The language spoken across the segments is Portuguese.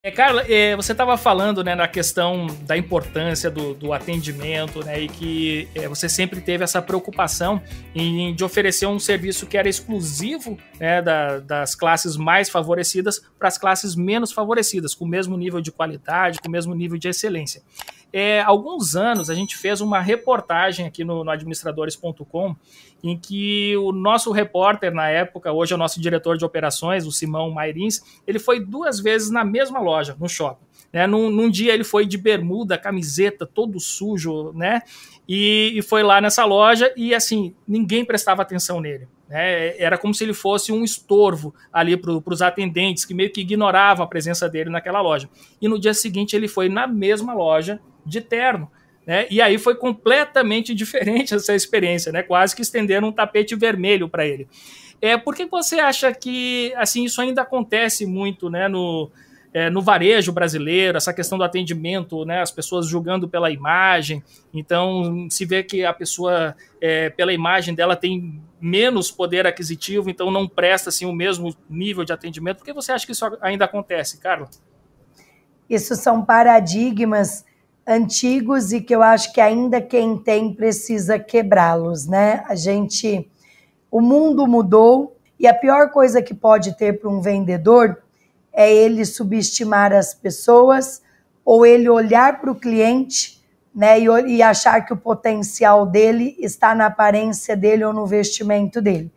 É, Carla, é, você estava falando né, na questão da importância do, do atendimento né, e que é, você sempre teve essa preocupação em, de oferecer um serviço que era exclusivo né, da, das classes mais favorecidas para as classes menos favorecidas, com o mesmo nível de qualidade, com o mesmo nível de excelência. É, alguns anos a gente fez uma reportagem aqui no, no administradores.com em que o nosso repórter na época, hoje é o nosso diretor de operações, o Simão Mairins, ele foi duas vezes na mesma loja, no shopping. Né? Num, num dia ele foi de bermuda, camiseta, todo sujo, né? E, e foi lá nessa loja e assim, ninguém prestava atenção nele. Né? Era como se ele fosse um estorvo ali para os atendentes que meio que ignoravam a presença dele naquela loja. E no dia seguinte ele foi na mesma loja de terno. Né? E aí foi completamente diferente essa experiência, né? Quase que estenderam um tapete vermelho para ele. É, por que você acha que assim isso ainda acontece muito né, no, é, no varejo brasileiro, essa questão do atendimento, né, as pessoas julgando pela imagem, então se vê que a pessoa, é, pela imagem dela, tem menos poder aquisitivo, então não presta assim, o mesmo nível de atendimento. Por que você acha que isso ainda acontece, Carla? Isso são paradigmas antigos e que eu acho que ainda quem tem precisa quebrá-los, né? A gente, o mundo mudou e a pior coisa que pode ter para um vendedor é ele subestimar as pessoas ou ele olhar para o cliente, né, e, e achar que o potencial dele está na aparência dele ou no vestimento dele.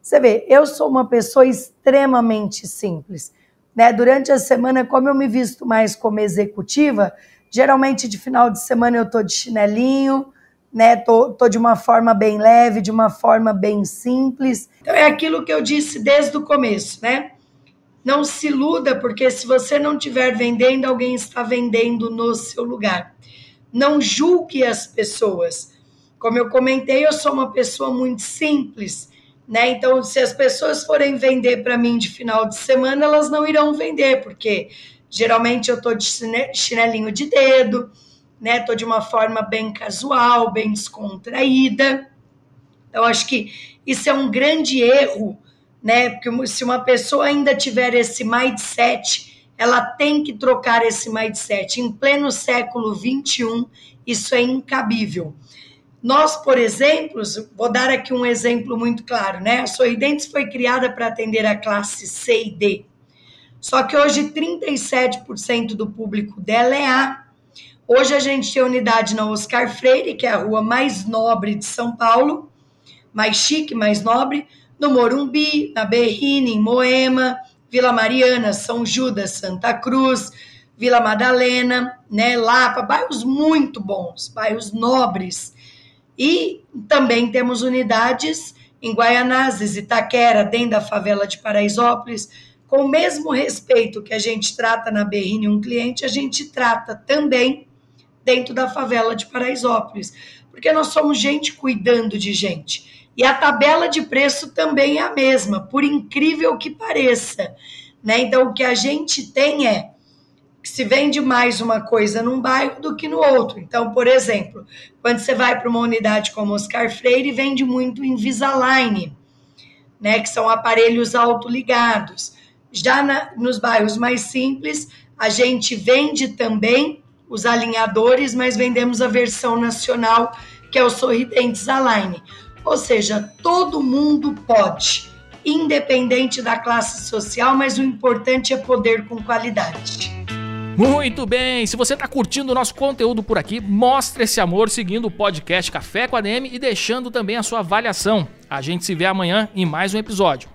Você vê, eu sou uma pessoa extremamente simples, né? Durante a semana, como eu me visto mais como executiva, Geralmente de final de semana eu tô de chinelinho, né? Tô, tô de uma forma bem leve, de uma forma bem simples. Então é aquilo que eu disse desde o começo, né? Não se iluda, porque se você não estiver vendendo, alguém está vendendo no seu lugar. Não julgue as pessoas. Como eu comentei, eu sou uma pessoa muito simples, né? Então, se as pessoas forem vender para mim de final de semana, elas não irão vender, porque Geralmente eu tô de chinelinho de dedo, né? Tô de uma forma bem casual, bem descontraída. Eu acho que isso é um grande erro, né? Porque se uma pessoa ainda tiver esse mindset, ela tem que trocar esse mindset. Em pleno século 21, isso é incabível. Nós, por exemplo, vou dar aqui um exemplo muito claro, né? A Sorridentes foi criada para atender a classe C e D. Só que hoje 37% do público dela é A. Hoje a gente tem unidade na Oscar Freire, que é a rua mais nobre de São Paulo, mais chique, mais nobre, no Morumbi, na Berrine, em Moema, Vila Mariana, São Judas, Santa Cruz, Vila Madalena, né, Lapa, bairros muito bons, bairros nobres. E também temos unidades em Guaianazes, Itaquera, dentro da favela de Paraisópolis, com o mesmo respeito que a gente trata na Berrine um cliente, a gente trata também dentro da favela de Paraisópolis, porque nós somos gente cuidando de gente. E a tabela de preço também é a mesma, por incrível que pareça. Né? Então, o que a gente tem é que se vende mais uma coisa num bairro do que no outro. Então, por exemplo, quando você vai para uma unidade como Oscar Freire, vende muito Invisalign, né? que são aparelhos autoligados. Já na, nos bairros mais simples, a gente vende também os alinhadores, mas vendemos a versão nacional, que é o Sorridentes Align. Ou seja, todo mundo pode, independente da classe social, mas o importante é poder com qualidade. Muito bem, se você está curtindo o nosso conteúdo por aqui, mostre esse amor seguindo o podcast Café com a DM e deixando também a sua avaliação. A gente se vê amanhã em mais um episódio.